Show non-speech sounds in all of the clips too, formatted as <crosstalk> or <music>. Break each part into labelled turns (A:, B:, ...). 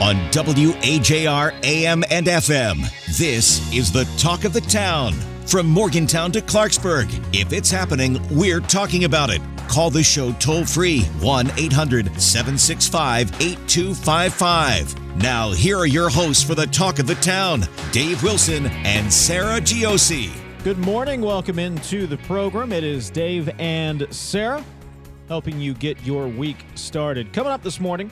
A: on WAJR AM and FM. This is the talk of the town. From Morgantown to Clarksburg, if it's happening, we're talking about it. Call the show toll free 1 800 765 8255. Now, here are your hosts for the talk of the town Dave Wilson and Sarah Giosi.
B: Good morning. Welcome into the program. It is Dave and Sarah helping you get your week started. Coming up this morning,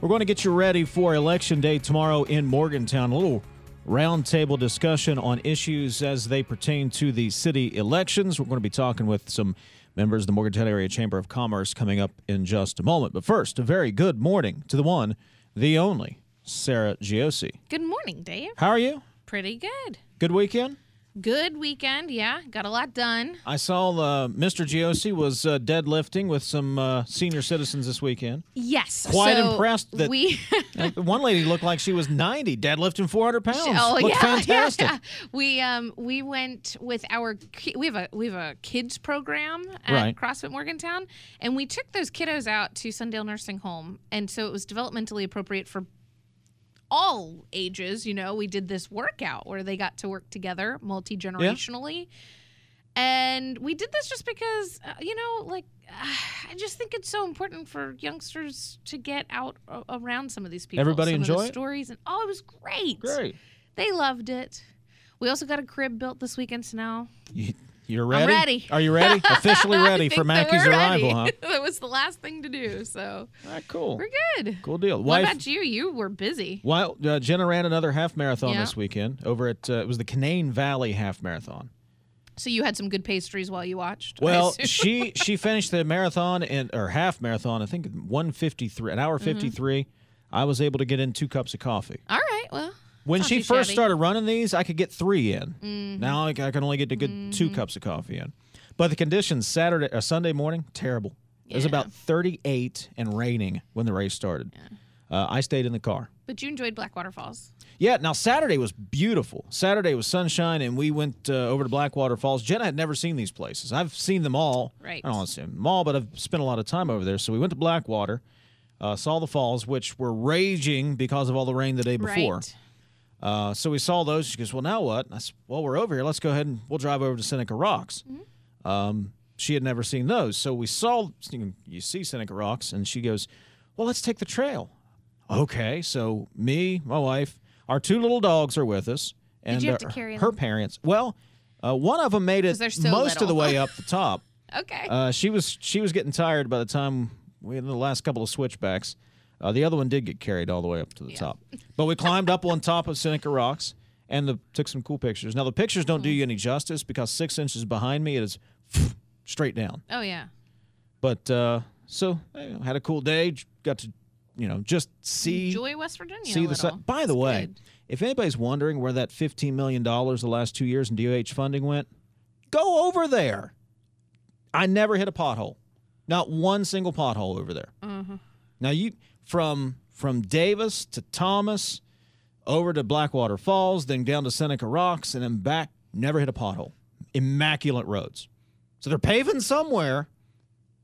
B: we're going to get you ready for Election Day tomorrow in Morgantown. A little roundtable discussion on issues as they pertain to the city elections. We're going to be talking with some members of the Morgantown Area Chamber of Commerce coming up in just a moment. But first, a very good morning to the one, the only, Sarah Giosi.
C: Good morning, Dave.
B: How are you?
C: Pretty good.
B: Good weekend?
C: Good weekend. Yeah, got a lot done.
B: I saw uh, Mr. Giosi was uh, deadlifting with some uh, senior citizens this weekend.
C: Yes.
B: Quite
C: so
B: impressed that
C: we. <laughs>
B: uh, one lady looked like she was 90, deadlifting 400 pounds.
C: Oh
B: Looked
C: yeah, <laughs>
B: fantastic.
C: yeah, yeah. We um we went with our we have a we have a kids program at
B: Right.
C: CrossFit Morgantown, and we took those kiddos out to Sundale Nursing Home, and so it was developmentally appropriate for all ages. You know, we did this workout where they got to work together multi generationally. And we did this just because, uh, you know, like, <sighs> I just think it's so important for youngsters to get out a- around some of these people.
B: Everybody
C: some of
B: enjoy
C: the
B: it?
C: stories. And, oh, it was great.
B: Great.
C: They loved it. We also got a crib built this weekend, so now
B: You, you're ready?
C: ready.
B: Are you ready? <laughs> Officially ready for
C: think that
B: Mackey's arrival,
C: ready.
B: huh? <laughs>
C: that was the last thing to do, so
B: All right, cool.
C: we're good.
B: Cool deal.
C: What
B: Wife,
C: about you? You were busy.
B: well, uh, Jenna ran another half marathon
C: Yeah.
B: this weekend over at, uh, it was the Canaan Valley Half Marathon.
C: So you had some good pastries while you watched.
B: Well, she <laughs> she finished the marathon in or half marathon. I think one fifty three, an
C: Mm-hmm.
B: hour 53 I was able to get in two cups of coffee.
C: All right. Well,
B: When she first
C: shabby. Mm-hmm.
B: started running these, I could get three in. Now I, I can only get to get two cups of coffee in. But the conditions Saturday or Sunday morning terrible. It was about thirty eight and raining when the race started. Uh, I stayed in the car.
C: but you enjoyed Blackwater Falls.
B: Yeah, now Saturday was beautiful. Saturday was sunshine, and we went uh, over to Blackwater Falls. Jenna had never seen these places. I've seen them all.
C: Right.
B: I don't want to say them all, but I've spent a lot of time over there. So we went to Blackwater, uh, saw the falls, which were raging because of all the rain the day before.
C: Right.
B: Uh, so we saw those. She goes, "Well, now what?" I said, "Well, we're over here. Let's go ahead and we'll drive over to Seneca Rocks." Um, she had never seen those, so we saw. You see Seneca Rocks, and she goes, "Well, let's take the trail." Okay, so me, my wife, our two little dogs are with us, and
C: you have to carry
B: her
C: them?
B: parents. Well, uh, one of them made it
C: 'Cause they're so
B: most of the way up <laughs> the top.
C: Okay.
B: Uh, she was she was getting tired by the time we had the last couple of switchbacks. Uh, the other one did get carried all the way up to the top, but we climbed up on top of Seneca Rocks and the, took some cool pictures. Now the pictures don't do you any justice because six inches behind me it is <sniffs> straight down.
C: oh yeah.
B: But uh, so you know, had a cool day. Got to you know just see
C: Enjoy West Virginia.
B: see the sun. By the
C: It's
B: way,
C: good.
B: if anybody's wondering where that fifteen million dollars the last two years in DOH funding went, go over there. I never hit a pothole, not one single pothole over there.
C: Mm-hmm.
B: Now you from from Davis to Thomas, over to Blackwater Falls, then down to Seneca Rocks, and then back. Never hit a pothole. Immaculate roads. So they're paving somewhere.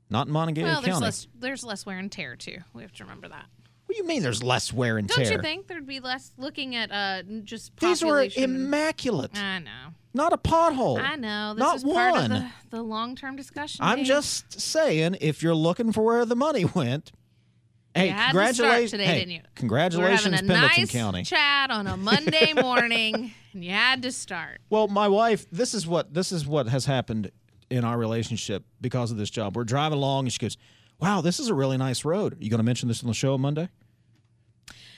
B: Not in Montague
C: well, there's
B: County.
C: less there's less wear and tear too. We have to remember that.
B: what do you mean? There's less wear and tear.
C: Don't you think there'd be less looking at uh just
B: These were
C: and-
B: immaculate.
C: I know.
B: Not a pothole.
C: I know. This
B: Not
C: is part of
B: one.
C: the, the long term discussion.
B: I'm
C: Dave.
B: just saying, if you're looking for where the money <laughs> went, hey,
C: had to
B: congratulations!
C: today,
B: hey,
C: didn't you?
B: congratulations,
C: We're having a
B: Pendleton
C: nice
B: County.
C: chat on a Monday <laughs> morning, and you had to start.
B: Well, my wife, this is what this is what has happened in our relationship because of this job. We're driving along, and she goes, "Wow, this is a really nice road." Are you going to mention this on the show on Monday?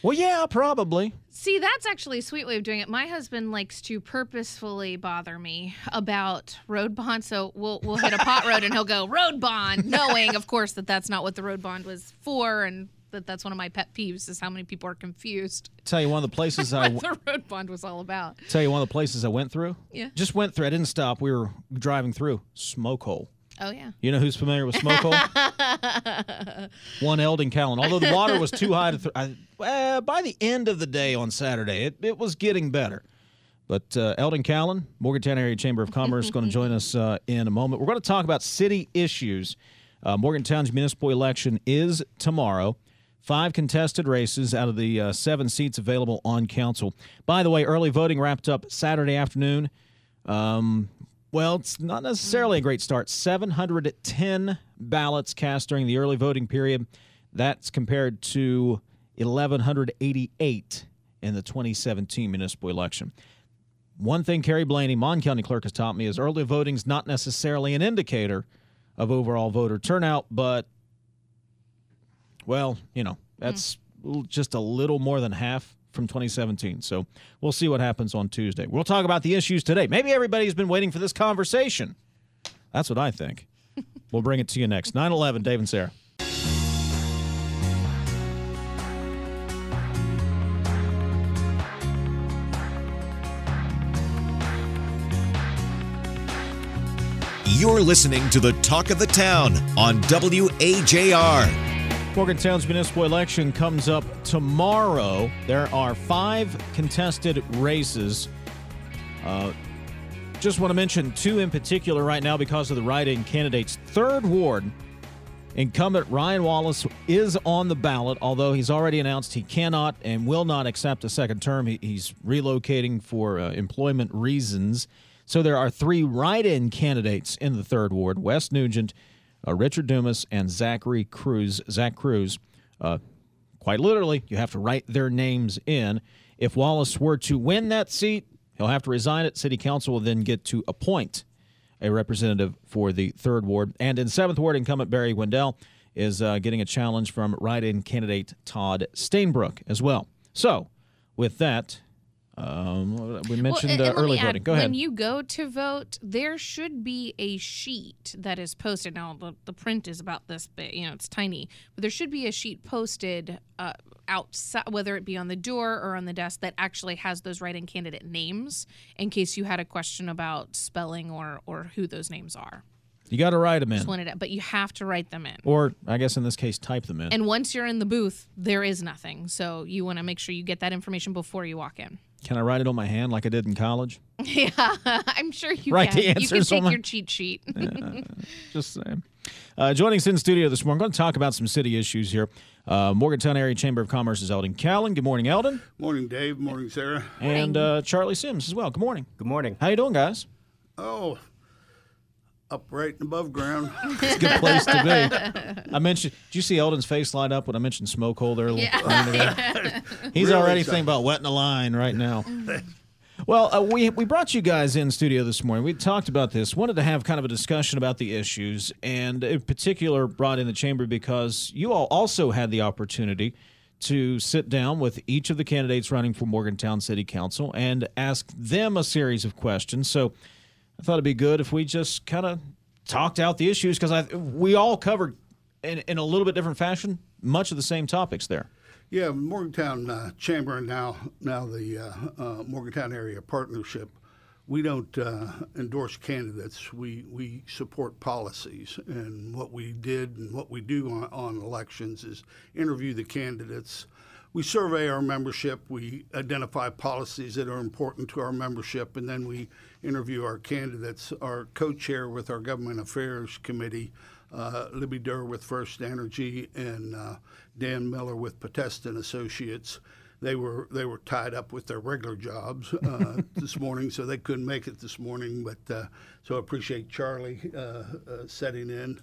B: Well, yeah, probably.
C: See, that's actually a sweet way of doing it. My husband likes to purposefully bother me about road bond. So we'll we'll hit a pot road and he'll go road bond, knowing, of course, that that's not what the road bond was for, and that that's one of my pet peeves is how many people are confused
B: Tell you one of the places <laughs> I
C: the road bond was all about.
B: tell you one of the places I went through.
C: Yeah.
B: Just went through. I didn't stop. We were driving through smoke hole.
C: Oh yeah.
B: You know who's familiar with smoke hole? <laughs> One Eldon Callen. Although the water was too high to, th- I, uh, by the end of the day on Saturday, it, it was getting better. But uh, Eldon Callen, Morgantown Area Chamber of Commerce, going to join us uh, in a moment. We're going to talk about city issues. Uh, Morgantown's municipal election is tomorrow. Five contested races out of the uh, seven seats available on council. By the way, early voting wrapped up Saturday afternoon. Um, well, it's not necessarily a great start. 710 ballots cast during the early voting period. That's compared to 1,188 in the 2017 municipal election. One thing Carye Blaney, Mon County Clerk, has taught me is early voting is not necessarily an indicator of overall voter turnout, but, well, you know, that's mm. just a little more than half from 2017. So we'll see what happens on Tuesday. We'll talk about the issues today. Maybe everybody's been waiting for this conversation. That's what I think. <laughs> we'll bring it to you next. 9 11, Dave and Sarah.
A: You're listening to the Talk of the Town on WAJR.
B: Morgantown's municipal election comes up tomorrow. There are five contested races. Uh, just want to mention two in particular right now because of the write in candidates. Third Ward, incumbent Ryan Wallace is on the ballot, although he's already announced he cannot and will not accept a second term. he's relocating for uh, employment reasons. So there are three write in candidates in the third ward West Nugent, Richard Dumas, and Zachary Cruz. Zach Cruz. Uh, quite literally, you have to write their names in. If Wallace were to win that seat, he'll have to resign it. City Council will then get to appoint a representative for the third ward. And in seventh ward, incumbent Barry Wendell is uh, getting a challenge from write in candidate Todd Stainbrook as well. So, with that, um, we mentioned well, uh, early voting. go ahead.
C: When you go to vote, there should be a sheet that is posted. Now, the, the print is about this big, you know, it's tiny, but there should be a sheet posted uh, outside, whether it be on the door or on the desk, that actually has those write-in candidate names in case you had a question about spelling or or who those names are.
B: You got to write them in.
C: It, but you have to write them in.
B: Or I guess in this case, type them in.
C: And once you're in the booth, there is nothing. So you want to make sure you get that information before you walk in.
B: Can I write it on my hand like I did in college? <laughs>
C: Yeah, I'm sure you
B: write
C: can.
B: The answers
C: you can take
B: my...
C: your cheat sheet. <laughs>
B: yeah, just saying. <laughs> Uh, joining us in studio this morning, I'm going to talk about some city issues here. Uh, Morgantown Area Chamber of Commerce is Eldon Callen. Good morning, Eldon.
D: Morning, Dave. Morning, Sarah.
B: And uh, Charlie Sims as well. Good morning.
E: Good morning.
B: How you doing, guys?
D: Oh, upright and above ground. <laughs>
B: it's a good place to be. I mentioned. Did you see Eldon's face light up when I mentioned smoke hole there?
C: Yeah. <laughs>
B: He's really already thinking about wetting the line right now. Well, uh, we we brought you guys in studio this morning. We talked about this. Wanted to have kind of a discussion about the issues, and in particular, brought in the chamber because you all also had the opportunity to sit down with each of the candidates running for Morgantown City Council and ask them a series of questions. So I thought it'd be good if we just kind of talked out the issues because I we all covered in, in a little bit different fashion much of the same topics there.
D: Yeah, Morgantown uh, Chamber and now now the uh, uh, Morgantown Area Partnership. We don't uh, endorse candidates. We we support policies, and what we did and what we do on, on elections is interview the candidates we survey our membership, we identify policies that are important to our membership, and then we interview our candidates. Our co chair with our Government Affairs Committee, uh, Libby Durr with First Energy, and uh, Dan Miller with Potesta and Associates. They were they were tied up with their regular jobs uh, <laughs> this morning, so they couldn't make it this morning. But uh, so I appreciate Charlie uh, uh, setting in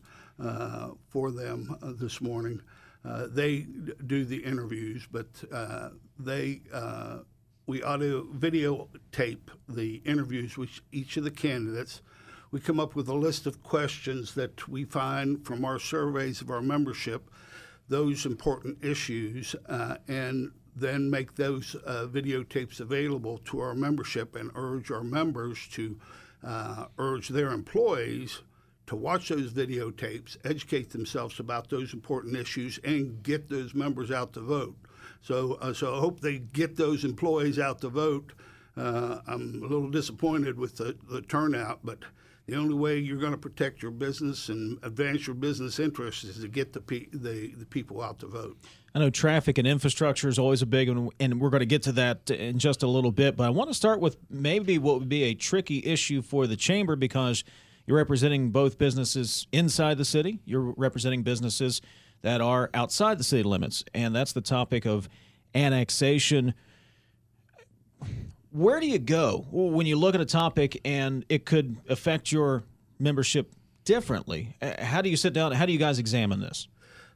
D: for them this morning. Uh, they do the interviews, but uh, they uh, we audio videotape the interviews with each of the candidates. We come up with a list of questions that we find from our surveys of our membership, those important issues, uh, and then make those videotapes available to our membership and urge our members to urge their employees to watch those videotapes, educate themselves about those important issues, and get those members out to vote. So, uh, so I hope they get those employees out to vote. Uh, I'm a little disappointed with the, the turnout, but the only way you're going to protect your business and advance your business interests is to get the, pe- the, the people out to vote.
B: I know traffic and infrastructure is always a big one, and we're going to get to that in just a little bit. But I want to start with maybe what would be a tricky issue for the chamber because you're representing both businesses inside the city. You're representing businesses that are outside the city limits, and that's the topic of annexation. Where do you go when you look at a topic and it could affect your membership differently? Uh, how do you sit down? How do you guys examine this?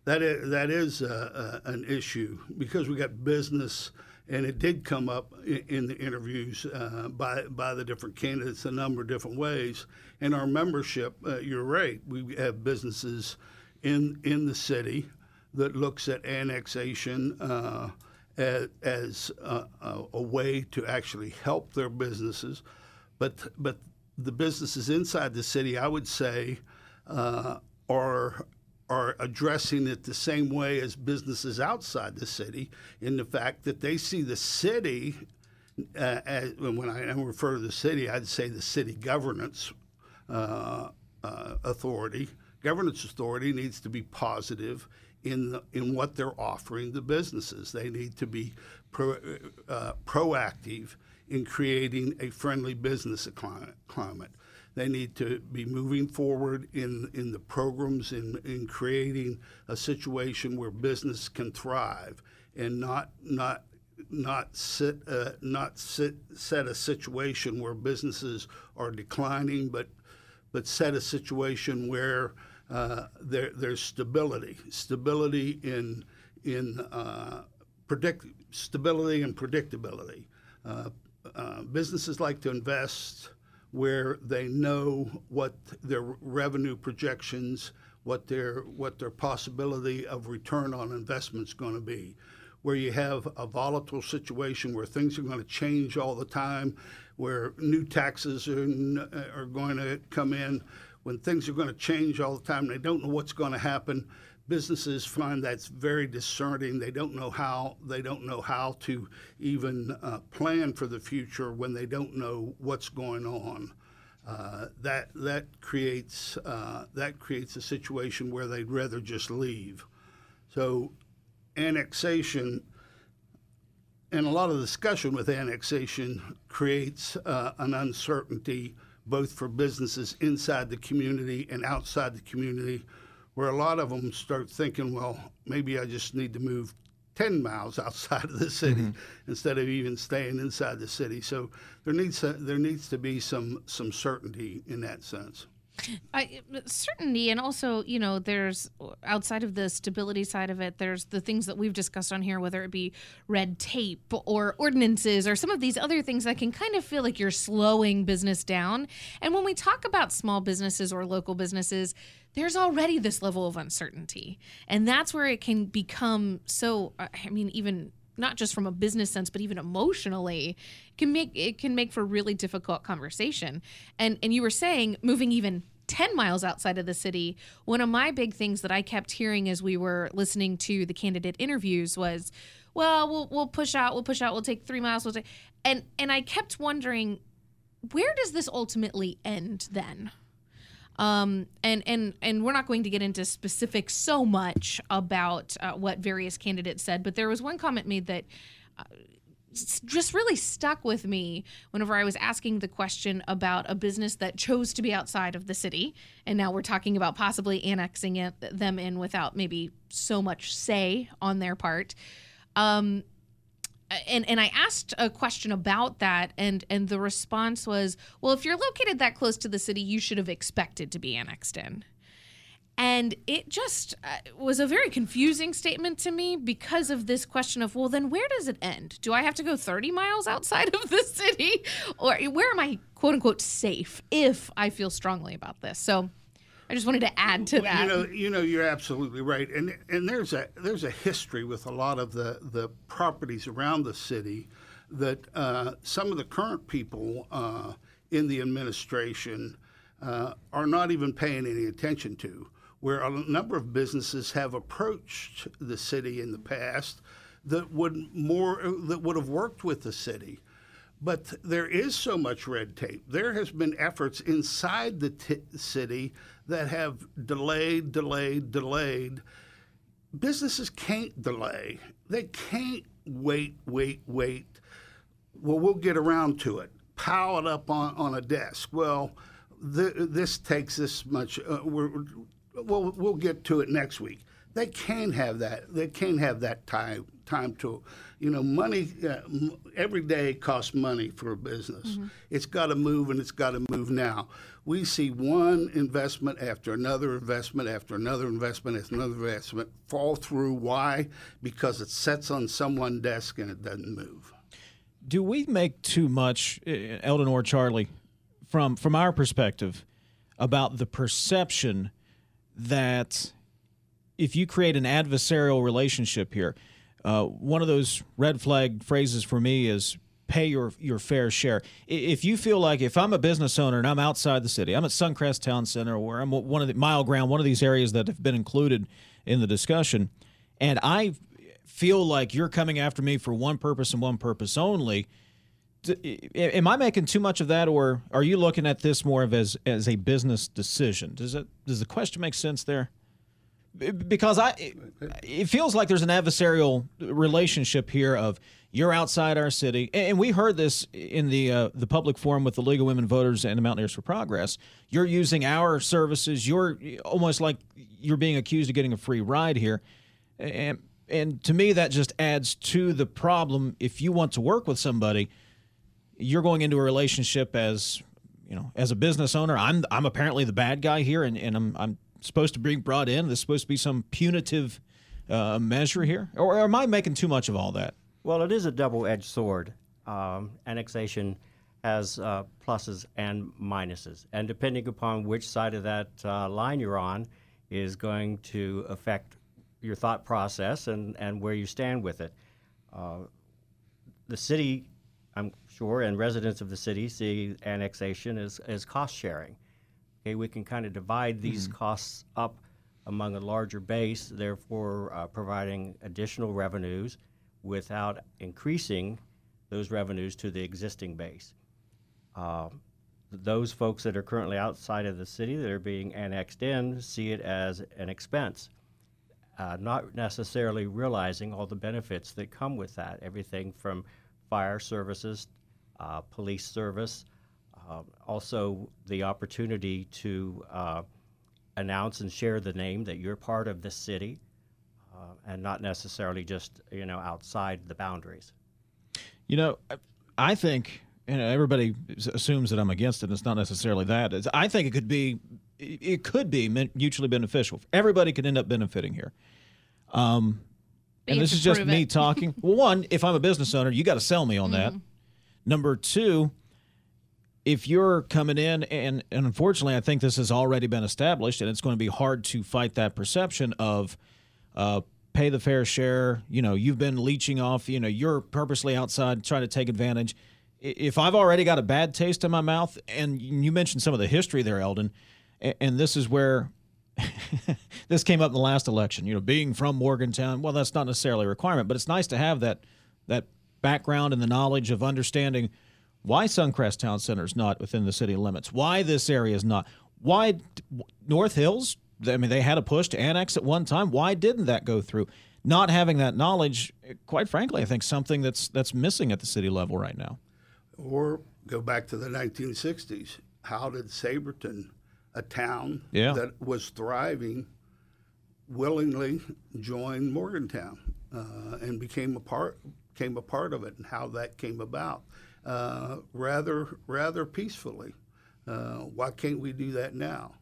D: That is, that is uh, uh, an issue because we got business, and it did come up in, the interviews uh, by by the different candidates a number of different ways. And our membership, uh, you're right, we have businesses in in the city that looks at annexation uh, as, as a, a, way to actually help their businesses, but but the businesses inside the city, I would say, uh, are are addressing it the same way as businesses outside the city in the fact that they see the city uh, as, when I refer to the city, I'd say the city governance uh, uh, authority. Governance authority needs to be positive in the, in what they're offering the businesses. They need to be pro, uh, proactive in creating a friendly business climate. They need to be moving forward in, in the programs in, in creating a situation where business can thrive and not not not sit uh, not sit, set a situation where businesses are declining, but but set a situation where uh, there, there's stability, stability in in uh, predict stability and predictability. Uh, uh, businesses like to invest where they know what their revenue projections, what their what their possibility of return on investment is going to be. Where you have a volatile situation where things are going to change all the time, where new taxes are, are going to come in, when things are going to change all the time, they don't know what's going to happen businesses find that's very discerning. They don't know how they don't know how to even uh, plan for the future when they don't know what's going on. Uh, that that creates uh, that creates a situation where they'd rather just leave. So annexation and a lot of discussion with annexation creates uh, an uncertainty both for businesses inside the community and outside the community where a lot of them start thinking, well, maybe I just need to move 10 miles <laughs> outside of the city mm-hmm. instead of even staying inside the city. So there needs to, there needs to be some some certainty in that sense.
C: I, certainty, and also, you know, there's outside of the stability side of it, there's the things that we've discussed on here, whether it be red tape or ordinances or some of these other things that can kind of feel like you're slowing business down. And when we talk about small businesses or local businesses, there's already this level of uncertainty. And that's where it can become so, uh, I mean, even not just from a business sense but even emotionally can make it can make for really difficult conversation. And and you were saying moving even 10 miles outside of the city one of my big things that i kept hearing as we were listening to the candidate interviews was well we'll, we'll push out we'll push out we'll take three miles we'll take and and i kept wondering where does this ultimately end then um, and and and we're not going to get into specifics so much about uh, what various candidates said, but there was one comment made that. Uh, just really stuck with me whenever I was asking the question about a business that chose to be outside of the city, and now we're talking about possibly annexing it, them in without maybe so much say on their part. Um, and and I asked a question about that, and and the response was, well, if you're located that close to the city, you should have expected to be annexed in. And it just uh, was a very confusing statement to me because of this question of, well, then where does it end? Do I have to go 30 miles outside of the city? Or where am I, quote unquote, safe if I feel strongly about this? So I just wanted to add to that.
D: You know, you know, you're absolutely right, and and there's a there's a history with a lot of the the properties around the city that uh, some of the current people uh, in the administration uh, are not even paying any attention to. Where a number of businesses have approached the city in the past that would more that would have worked with the city but there is so much red tape. There has been efforts inside the t- city that have delayed, delayed, delayed. Businesses can't delay. They can't wait, wait, wait. Well, we'll get around to it. Pile it up on, on a desk. Well, th- this takes this much. Uh, we'll, we'll get to it next week. They can have that. They can have that time time to, you know, money. Uh, every day costs money for a business. Mm-hmm. It's got to move, and it's got to move now. We see one investment after another investment after another investment after another investment fall through. Why? Because it sits on someone's desk and it doesn't move.
B: Do we make too much, uh, Eldon or Charlie, from from our perspective, about the perception that if you create an adversarial relationship here, uh, one of those red flag phrases for me is pay your your fair share. If you feel like if I'm a business owner and I'm outside the city, I'm at Suncrest Town Center or I'm one of the Mile Ground, one of these areas that have been included in the discussion, and I feel like you're coming after me for one purpose and one purpose only. Am I making too much of that, or are you looking at this more of as as a business decision? Does it does the question make sense there? Because I it feels like there's an adversarial relationship here of you're outside our city, and we heard this in the uh, the public forum with the League of Women Voters and the Mountaineers for Progress. You're using our services. You're almost like you're being accused of getting a free ride here, and and to me that just adds to the problem. If you want to work with somebody, you're going into a relationship as you know as a business owner. I'm I'm apparently the bad guy here, and, and I'm I'm supposed to be brought in? This supposed to be some punitive uh, measure here, or am I making too much of all that?
E: Well, it is a double-edged sword. Um, annexation has uh, pluses and minuses, and depending upon which side of that uh, line you're on, is going to affect your thought process and, and where you stand with it. Uh, the city, I'm sure, and residents of the city see annexation as, as cost sharing. Okay, we can kind of divide these mm-hmm. costs up among a larger base, therefore uh, providing additional revenues without increasing those revenues to the existing base. Uh, those folks that are currently outside of the city that are being annexed in see it as an expense, uh, not necessarily realizing all the benefits that come with that. Everything from fire services, uh, police service, uh, also, the opportunity to uh, announce and share the name that you're part of this city, uh, and not necessarily just you know outside the boundaries.
B: You know, I think you know everybody assumes that I'm against it. And it's not necessarily that. It's, I think it could be it could be mutually beneficial. Everybody could end up benefiting here. Um, and this is just me <laughs> talking. well, one, if I'm a business owner, you got to sell me on mm-hmm. that. Number two, if you're coming in and, and unfortunately i think this has already been established and it's going to be hard to fight that perception of uh, pay the fair share. You know you've been leeching off you know you're purposely outside trying to take advantage. If i've already got a bad taste in my mouth and you mentioned some of the history there eldon and this is where <laughs> this came up in the last election. You know being from morgantown well that's not necessarily a requirement but it's nice to have that that background and the knowledge of understanding why Suncrest Town Center is not within the city limits, why this area is not, why North Hills, I mean, they had a push to annex at one time. Why didn't that go through? Not having that knowledge, quite frankly, I think something that's that's missing at the city level right now.
D: Or go back to the 1960s. How did Sabraton, a town
B: yeah.
D: that was thriving, willingly join Morgantown uh, and became a part came a part of it, and how that came about? Uh, rather rather peacefully. Uh, why can't we do that now?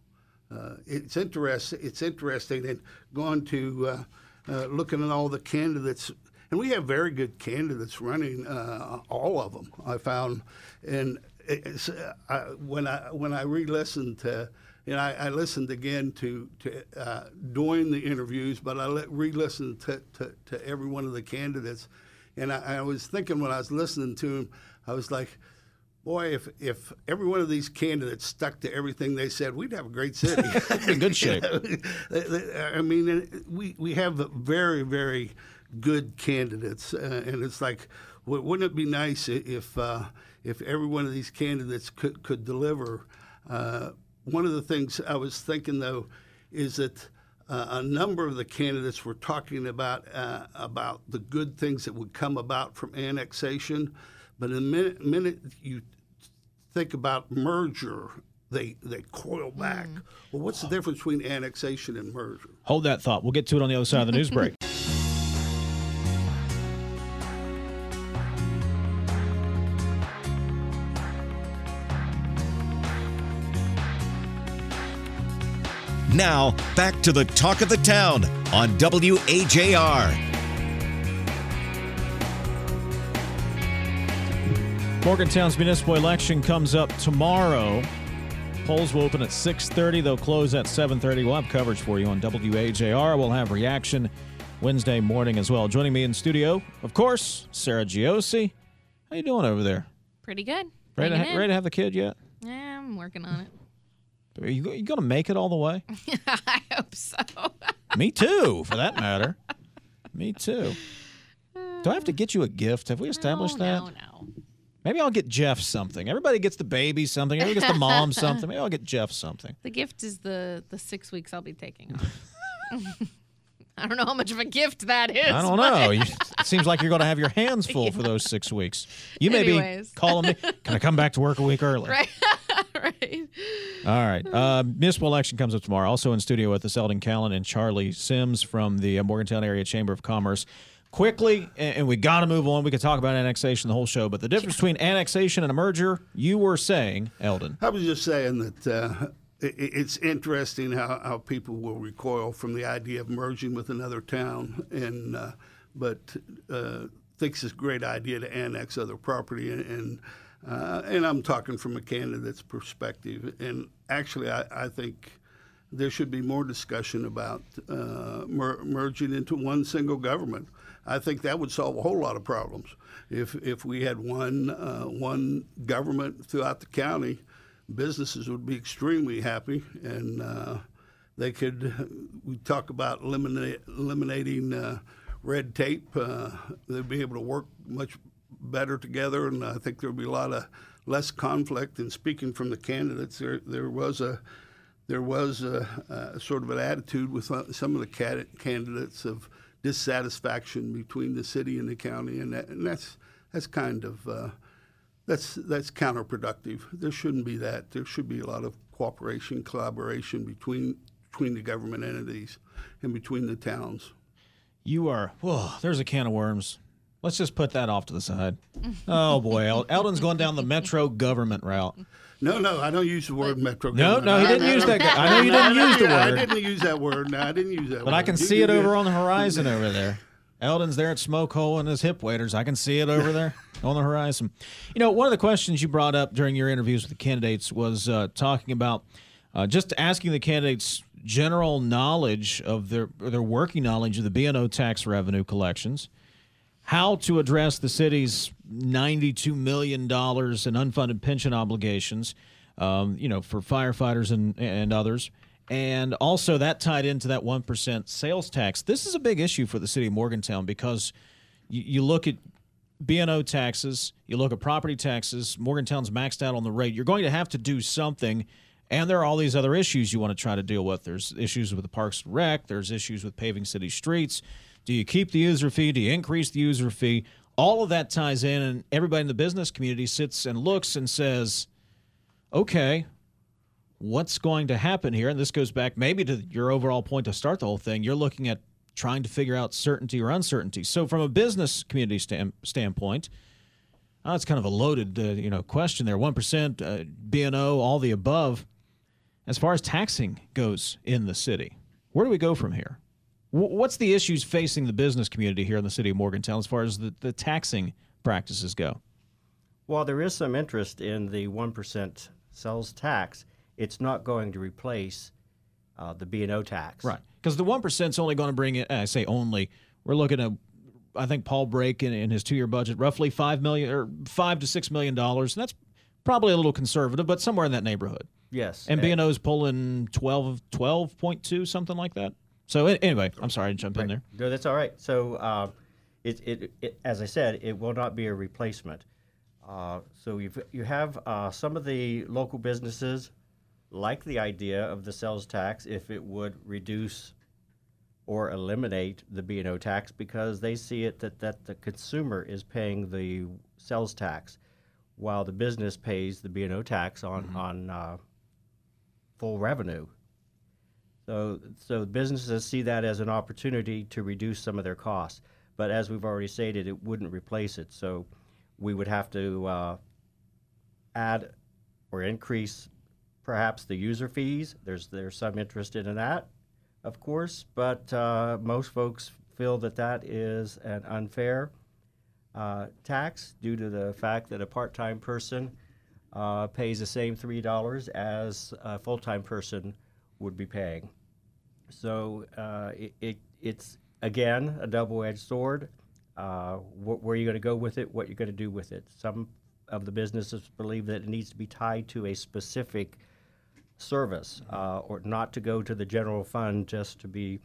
D: Uh, it's interesting. It's interesting and going to uh, uh, looking at all the candidates, and we have very good candidates running. all of them, I found, and I, when I when I re-listened to and I, I, listened again to, to uh, doing the interviews, but I re-listened to, to, to, every one of the candidates, and I, I, was thinking when I was listening to them, I was like, boy, if if every one of these candidates stuck to everything they said, we'd have a great city. <laughs>
B: in good shape. <laughs>
D: I mean, we we have very very good candidates, uh, and it's like, wouldn't it be nice if uh, if every one of these candidates could could deliver? Uh, one of the things I was thinking though is that. Uh, a number of the candidates were talking about uh, about the good things that would come about from annexation, but the minute, minute you think about merger, they they coil back. Mm. Well, what's the difference between annexation and merger?
B: Hold that thought. We'll get to it on the other side of the news break. <laughs>
A: Now, back to the talk of the town on WAJR.
B: Morgantown's municipal election comes up tomorrow. Polls will open at 6:30. They'll close at 7:30. We'll have coverage for you on WAJR. We'll have reaction Wednesday morning as well. Joining me in studio, of course, Sarah Giosi. How you doing over there?
C: Pretty good.
B: Ready to, ha- ready to have the kid yet?
C: Yeah, I'm working on it.
B: Are you, you going to make it all the way? <laughs>
C: I hope so. <laughs>
B: Me too, for that matter. Me too. Do I have to get you a gift? Have we established
C: no,
B: that?
C: No, no.
B: Maybe I'll get Jeff something. Everybody gets the baby something. Everybody gets the mom <laughs> something. Maybe I'll get Jeff something.
C: The gift is the the six weeks I'll be taking off. <laughs> I don't know how much of a gift that is.
B: I don't know. You, it seems like you're going to have your hands full for <laughs> those six weeks. You may be calling me. Can I come back to work a week early?
C: Right. right.
B: All right. Uh, municipal election comes up tomorrow. Also in studio with us, Eldon Callen and Charlie Sims from the Morgantown Area Chamber of Commerce. Quickly, and we got to move on. We could talk about annexation the whole show, but the difference between annexation and a merger, you were saying, Eldon.
D: I was just saying that uh, i i- it's interesting how, how people will recoil from the idea of merging with another town, and uh, but uh, thinks it's a great idea to annex other property, and and, uh, and I'm talking from a candidate's perspective, and actually I, I think there should be more discussion about uh, mer- merging into one single government. I think that would solve a whole lot of problems. If if we had one uh, one government throughout the county, businesses would be extremely happy, and uh, they could. We talk about eliminate, eliminating uh, red tape. Uh, they'd be able to work much better together, and I think there'd be a lot of less conflict. And speaking from the candidates, there there was a there was a, a sort of an attitude with uh, some of the candidates of dissatisfaction between the city and the county, and, that, and that's that's kind of uh, that's that's counterproductive. There shouldn't be that. There should be a lot of cooperation, collaboration between between the government entities and between the towns.
B: You are. Whoa, there's a can of worms. Let's just put that off to the side. Oh boy, El- Eldon's going down the metro government route.
D: No, no, I don't use the word metro.
B: No, no, he didn't use
D: don't-
B: that. I know you didn't use the word.
D: I didn't use that word. No, I didn't use that word.
B: but I can
D: You
B: see it
D: can-
B: over on the <laughs> horizon over there. Eldon's there at smoke hole and his hip waders. I can see it over there <laughs> on the horizon. You know, one of the questions you brought up during your interviews with the candidates was uh, talking about uh, just asking the candidates general knowledge of their their working knowledge of the B&O tax revenue collections, how to address the city's $92 million in unfunded pension obligations, um, you know, for firefighters and, and others. And also that tied into that 1% sales tax. This is a big issue for the city of Morgantown because you, you look at B&O taxes, you look at property taxes, Morgantown's maxed out on the rate. You're going to have to do something. And there are all these other issues you want to try to deal with. There's issues with the Parks and Rec. There's issues with paving city streets. Do you keep the user fee? Do you increase the user fee? All of that ties in, and everybody in the business community sits and looks and says, okay, what's going to happen here? And this goes back maybe to your overall point to start the whole thing. You're looking at trying to figure out certainty or uncertainty. So, from a business community stam- standpoint, it's kind of a loaded, uh, you know, question there. One percent, uh, B and O, all the above. As far as taxing goes in the city, where do we go from here? Wh- What's the issues facing the business community here in the city of Morgantown as far as the, the taxing practices go?
E: While there is some interest in the 1% sales tax, it's not going to replace uh, the B&O tax.
B: Right. Because the 1% is only going to bring in, I say only, we're looking at, I think Paul Brake in, in his two year budget, roughly 5 million or 5 to $6 million. And that's probably a little conservative, but somewhere in that neighborhood.
E: Yes.
B: And B&O's pulling 12, 12.2, something like that. So anyway, I'm sorry to jump in there.
E: No, that's all right. So, uh, it, it, it, as I said, it will not be a replacement. Uh, so you've, you have uh, some of the local businesses like the idea of the sales tax if it would reduce or eliminate the B&O tax because they see it that, that the consumer is paying the sales tax while the business pays the B&O tax on, on uh, full revenue. So, so businesses see that as an opportunity to reduce some of their costs. But as we've already stated, it wouldn't replace it. So we would have to uh, add or increase perhaps the user fees. There's there's some interest in that, of course, but uh, most folks feel that that is an unfair uh, tax due to the fact that a part-time person uh, pays the same three dollars as a full-time person would be paying. So uh, it, it, it's again a double-edged sword. Uh, wh- where you're going to go with it, what you're going to do with it. Some of the businesses believe that it needs to be tied to a specific service, uh, or not to go to the general fund just to be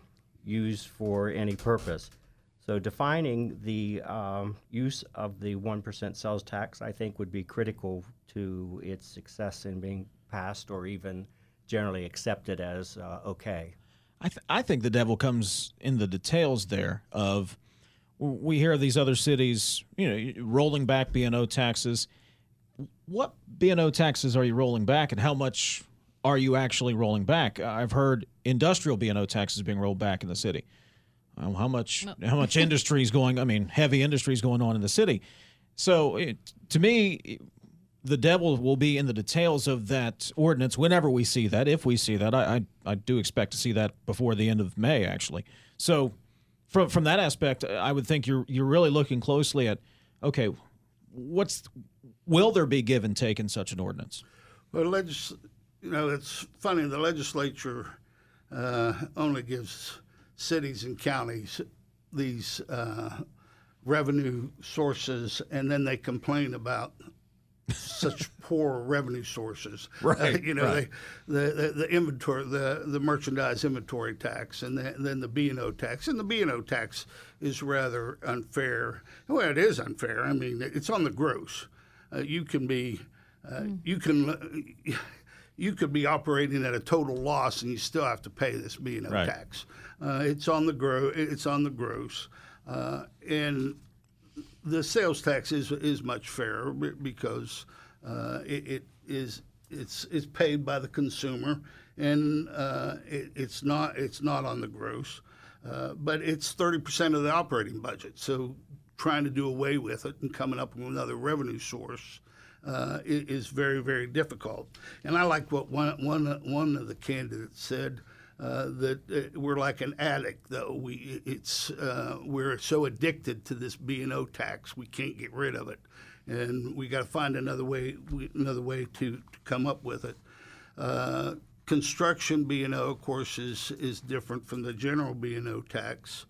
E: used for any purpose. So defining the um, use of the one percent sales tax, I think, would be critical to its success in being passed or even generally accepted as uh, okay.
B: I, th- I think the devil comes in the details there of we hear these other cities, you know, rolling back B&O taxes. What B&O taxes are you rolling back and how much are you actually rolling back? I've heard industrial B&O taxes being rolled back in the city. Um, how much how much industry is going, I mean, heavy industry is going on in the city. So it, to me, the devil will be in the details of that ordinance whenever we see that. If we see that, I, I, I do expect to see that before the end of May, actually. So, from from that aspect, I would think you're you're really looking closely at, okay, what's will there be give and take in such an ordinance?
D: Well, legis- you know, it's funny. The legislature uh, only gives cities and counties these uh, revenue sources, and then they complain about such poor revenue sources. <laughs>
B: Right,
D: Uh, <laughs> you know,
B: right.
D: they, the, the the inventory, the the merchandise inventory tax, and, the, and then the B and O tax. And the B and O tax is rather unfair. Well, it is unfair. I mean, it's on the gross. Uh, you can be, uh, you can. <laughs> You could be operating at a total loss, and you still have to pay this B and O
B: Right.
D: tax. Uh, it's on the gro- It's on the gross, uh, and the sales tax is is much fairer because uh, it, it is it's it's paid by the consumer and uh, it, it's not it's not on the gross, uh, but it's thirty percent of the operating budget. So trying to do away with it and coming up with another revenue source. Uh, is very very difficult, and I like what one one one of the candidates said uh, that uh, we're like an addict, though. We it's uh, we're so addicted to this B and O tax, we can't get rid of it, and we got to find another way another way to, to come up with it. Uh, construction B and O, of course, is is different from the general B and O tax.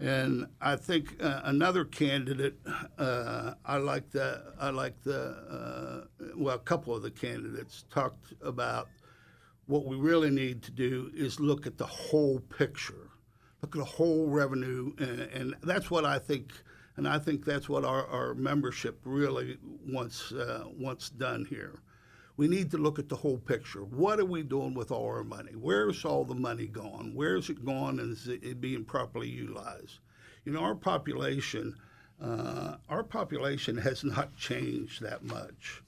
D: And I think uh, another candidate, uh, I like the, I like the, well, a couple of the candidates talked about what we really need to do is look at the whole picture, look at the whole revenue, and, and that's what I think, and I think that's what our, our membership really wants uh, wants done here. We need to look at the whole picture. What are we doing with all our money? Where's all the money gone? Where's it gone, and is it being properly utilized? You know, our population, uh, our population has not changed that much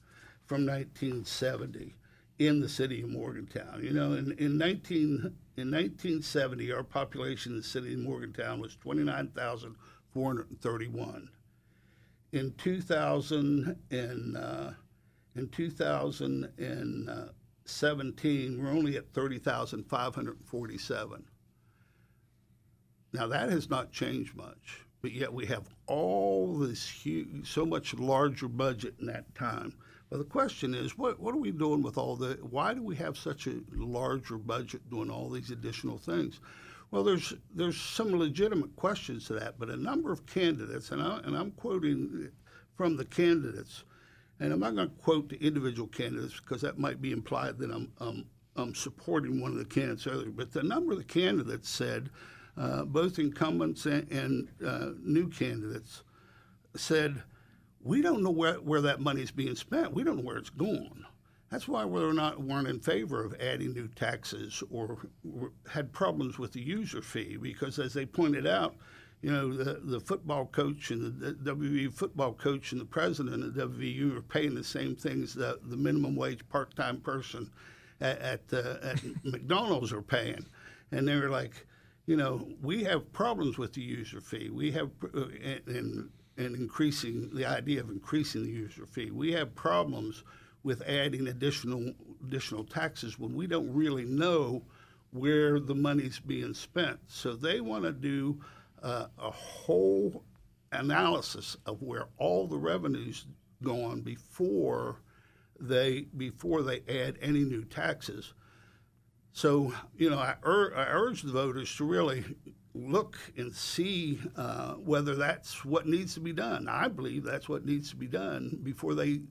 D: from 1970 in the city of Morgantown. You know, in, in 19 in 1970, our population in the city of Morgantown was 29,431. In 2000 and uh, in 2017, we're only at 30,547. Now that has not changed much, but yet we have all this huge, so much larger budget in that time. Well, the question is, what what are we doing with all the? Why do we have such a larger budget doing all these additional things? Well, there's there's some legitimate questions to that, but a number of candidates, and I, and I'm quoting from the candidates, and I'm not going to quote the individual candidates because that might be implied that I'm, I'm, I'm supporting one of the candidates earlier. But the number of the candidates said, uh, both incumbents and, and uh, new candidates, said, we don't know where, where that money's being spent. We don't know where it's going. That's why we're not weren't in favor of adding new taxes or had problems with the user fee because, as they pointed out, you know the, the football coach and the WVU football coach and the president of WVU are paying the same things that the minimum wage part time person at, at, uh, at <laughs> McDonald's are paying, and they were like, you know, we have problems with the user fee. We have uh, and and increasing the idea of increasing the user fee. We have problems with adding additional additional taxes when we don't really know where the money's being spent. So they want to do uh, a whole analysis of where all the revenues go on before they before they add any new taxes. So you know, I, ur- I urge the voters to really look and see uh, whether that's what needs to be done. I believe that's what needs to be done before they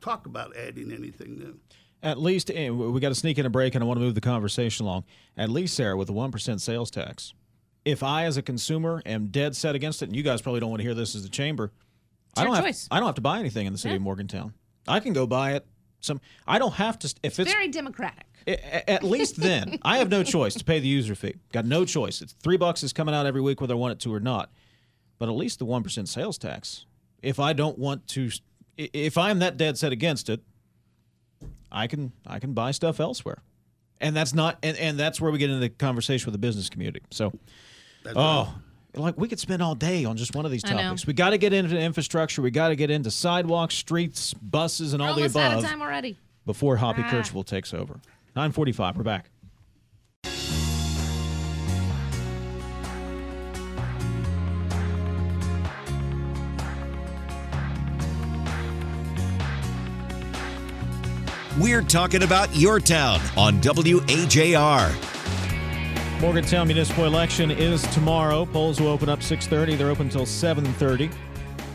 D: talk about adding anything new.
B: At least eh, we got to sneak in a break, and I want to move the conversation along. At least, Sarah, with the one percent sales tax, if I, as a consumer, am dead set against it, and you guys probably don't want to hear this as a chamber, I don't
C: choice.
B: have I don't have to buy anything in the city of Morgantown. I can go buy it. Some I don't have to if it's
C: Very democratic.
B: At least then, I have no choice to pay the user fee. Got no choice. It's three bucks is coming out every week whether I want it to or not. But at least the one percent sales tax. If I don't want to, if I'm that dead set against it, I can I can buy stuff elsewhere, and that's not and, and that's where we get into the conversation with the business community. So, oh. Like we could spend all day on just one of these
C: I know.
B: topics. We got to get into infrastructure. We got to get into sidewalks, streets, buses, and
C: We're
B: all the
C: almost
B: above
C: out of time already.
B: before Hoppy
C: Ah.
B: Kercheval takes over. 945, we're back.
A: We're talking about your town on WAJR.
B: Morgantown municipal election is tomorrow. Polls will open up 6:30. They're open until 7:30.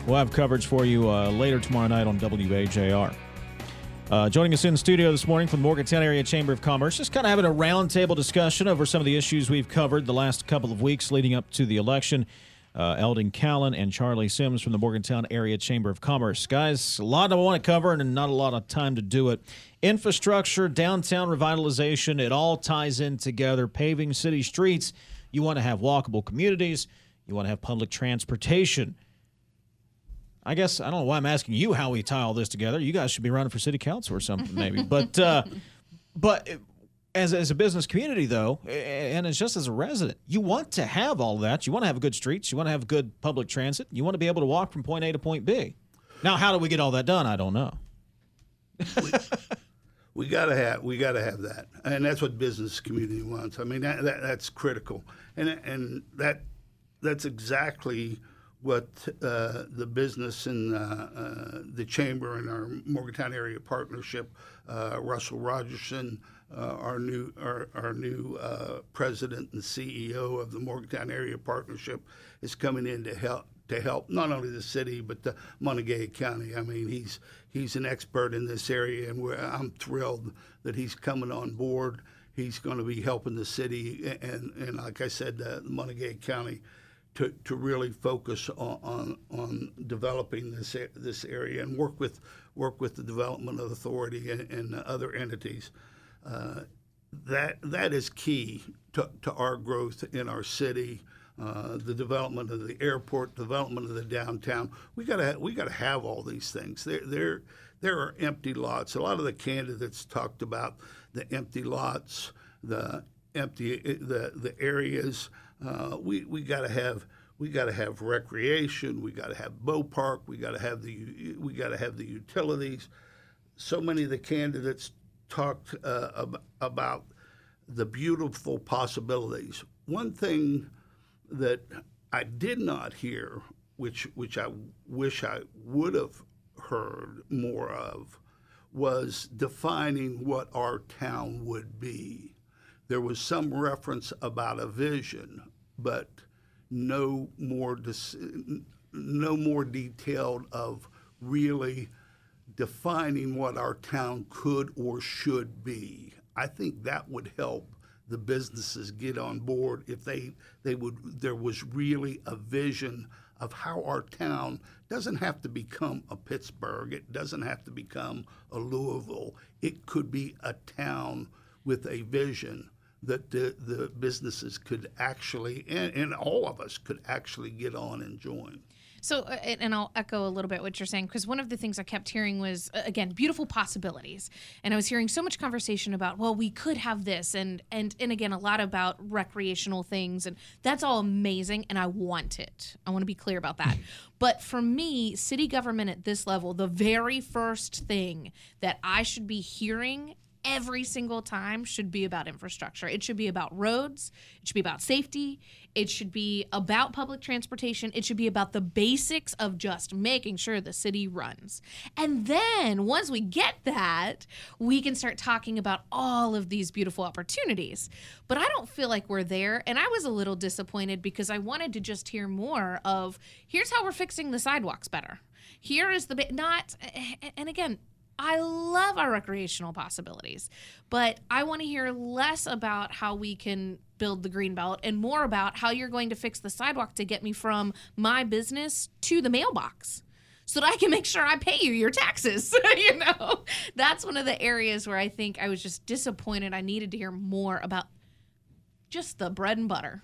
B: We'll have coverage for you uh, later tomorrow night on WAJR. Uh, joining us in studio this morning from the Morgantown Area Chamber of Commerce, just kind of having a roundtable discussion over some of the issues we've covered the last couple of weeks leading up to the election. Uh, Eldon Callen and Charlie Sims from the Morgantown Area Chamber of Commerce. Guys, a lot I want to cover and not a lot of time to do it. Infrastructure, downtown revitalization, it all ties in together. Paving city streets. You want to have walkable communities. You want to have public transportation. I guess I don't know why I'm asking you how we tie all this together. You guys should be running for city council or something, maybe. <laughs> but uh, but as as a business community, though, and it's just as a resident, you want to have all that. You want to have good streets. You want to have good public transit. You want to be able to walk from point A to point B. Now, how do we get all that done? I don't know. <laughs>
D: We gotta have we gotta have that, and that's what business community wants. I mean that, that that's critical, and and that that's exactly what uh, the business and uh, uh, the chamber and our Morgantown area partnership, uh, Russell Rogerson, uh, our new our, our new uh, president and CEO of the Morgantown area partnership, is coming in to help to help not only the city but the Montague County. I mean, he's he's an expert in this area, and I'm thrilled that he's coming on board. He's going to be helping the city and, and like I said, uh, Montague County to, to really focus on, on, on developing this this area and work with work with the Development Authority and, and other entities. Uh, that that is key to, to our growth in our city. Uh, the development of the airport, development of the downtown. We gotta we gotta have all these things. There there there are empty lots. A lot of the candidates talked about the empty lots, the empty the the areas. Uh, we we gotta have we got to have recreation. We got to have BOPARC. We got to have the we got to have the utilities. So many of the candidates talked uh, ab- about the beautiful possibilities. One thing that I did not hear, which which I wish I would have heard more of, was defining what our town would be. There was some reference about a vision, but no more no more detailed of really defining what our town could or should be. I think that would help the businesses get on board if they they would there was really a vision of how our town doesn't have to become a Pittsburgh, it doesn't have to become a Louisville. It could be a town with a vision that the, the businesses could actually and, and all of us could actually get on and join.
C: So, uh, and I'll echo a little bit what you're saying because one of the things I kept hearing was again beautiful possibilities, and I was hearing so much conversation about well we could have this and and and again a lot about recreational things and that's all amazing and I want it. I want to be clear about that. <laughs> But for me, city government at this level, the very first thing that I should be hearing every single time should be about infrastructure. It should be about roads, it should be about safety, it should be about public transportation, it should be about the basics of just making sure the city runs. And then once we get that, we can start talking about all of these beautiful opportunities. But I don't feel like we're there, and I was a little disappointed because I wanted to just hear more of here's how we're fixing the sidewalks better. Here is the not and again, I love our recreational possibilities, but I want to hear less about how we can build the green belt and more about how you're going to fix the sidewalk to get me from my business to the mailbox so that I can make sure I pay you your taxes. <laughs> you know, that's one of the areas where I think I was just disappointed. I needed to hear more about just the bread and butter.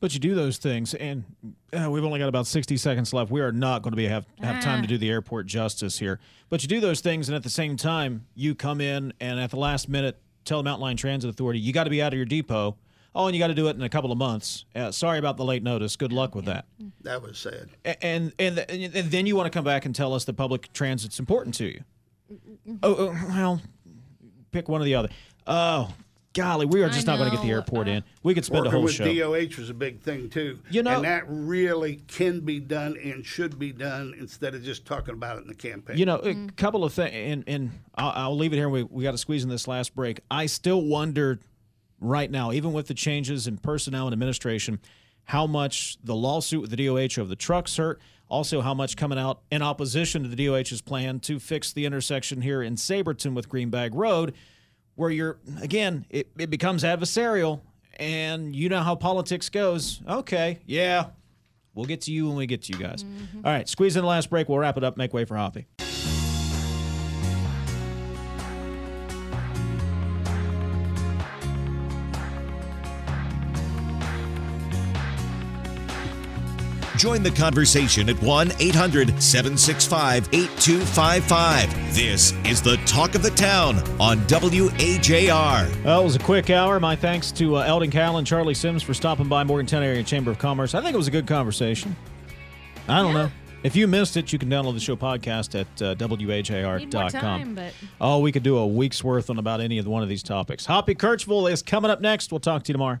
B: But you do those things, and uh, we've only got about 60 seconds left. We are not going to be have, have time to do the airport justice here. But you do those things, and at the same time, you come in and at the last minute tell the Mountain Line Transit Authority, you got to be out of your depot. Oh, and you got to do it in a couple of months. Uh, sorry about the late notice. Good luck with that.
D: That was sad.
B: And and and then you want to come back and tell us that public transit's important to you. Oh, oh well, pick one or the other. Oh, golly, we are just not going to get the
C: know.
B: airport in. Uh. We could spend a
D: Working
B: whole
D: with
B: show.
D: DOH was a big thing too.
B: You know-
D: and that really can be done and should be done instead of just talking about it in the campaign.
B: You know, a mm. couple of things, and, and I'll, I'll leave it here. We, we got to squeeze in this last break. I still wonder right now, even with the changes in personnel and administration, how much the lawsuit with the DOH over the trucks hurt. Also, how much coming out in opposition to the DOH's plan to fix the intersection here in Sabraton with Greenbag Road, where you're, again, it, it becomes adversarial. And you know how politics goes. Okay, yeah, we'll get to you when we get to you guys. Mm-hmm. All right, squeeze in the last break. We'll wrap it up. Make way for Hoppy.
A: Join the conversation at 1 800 765 8255. This is the Talk of the Town on WAJR.
B: Well, it was a quick hour. My thanks to uh, Eldon Callen and Charlie Sims for stopping by Morgantown Area Chamber of Commerce. I think it was a good conversation. I don't know. If you missed it, you can download the show podcast at uh,
C: Need more
B: WAJR.com.
C: but
B: Oh, we could do a week's worth on about any of one of these topics. Hoppy Kercheval is coming up next. We'll talk to you tomorrow.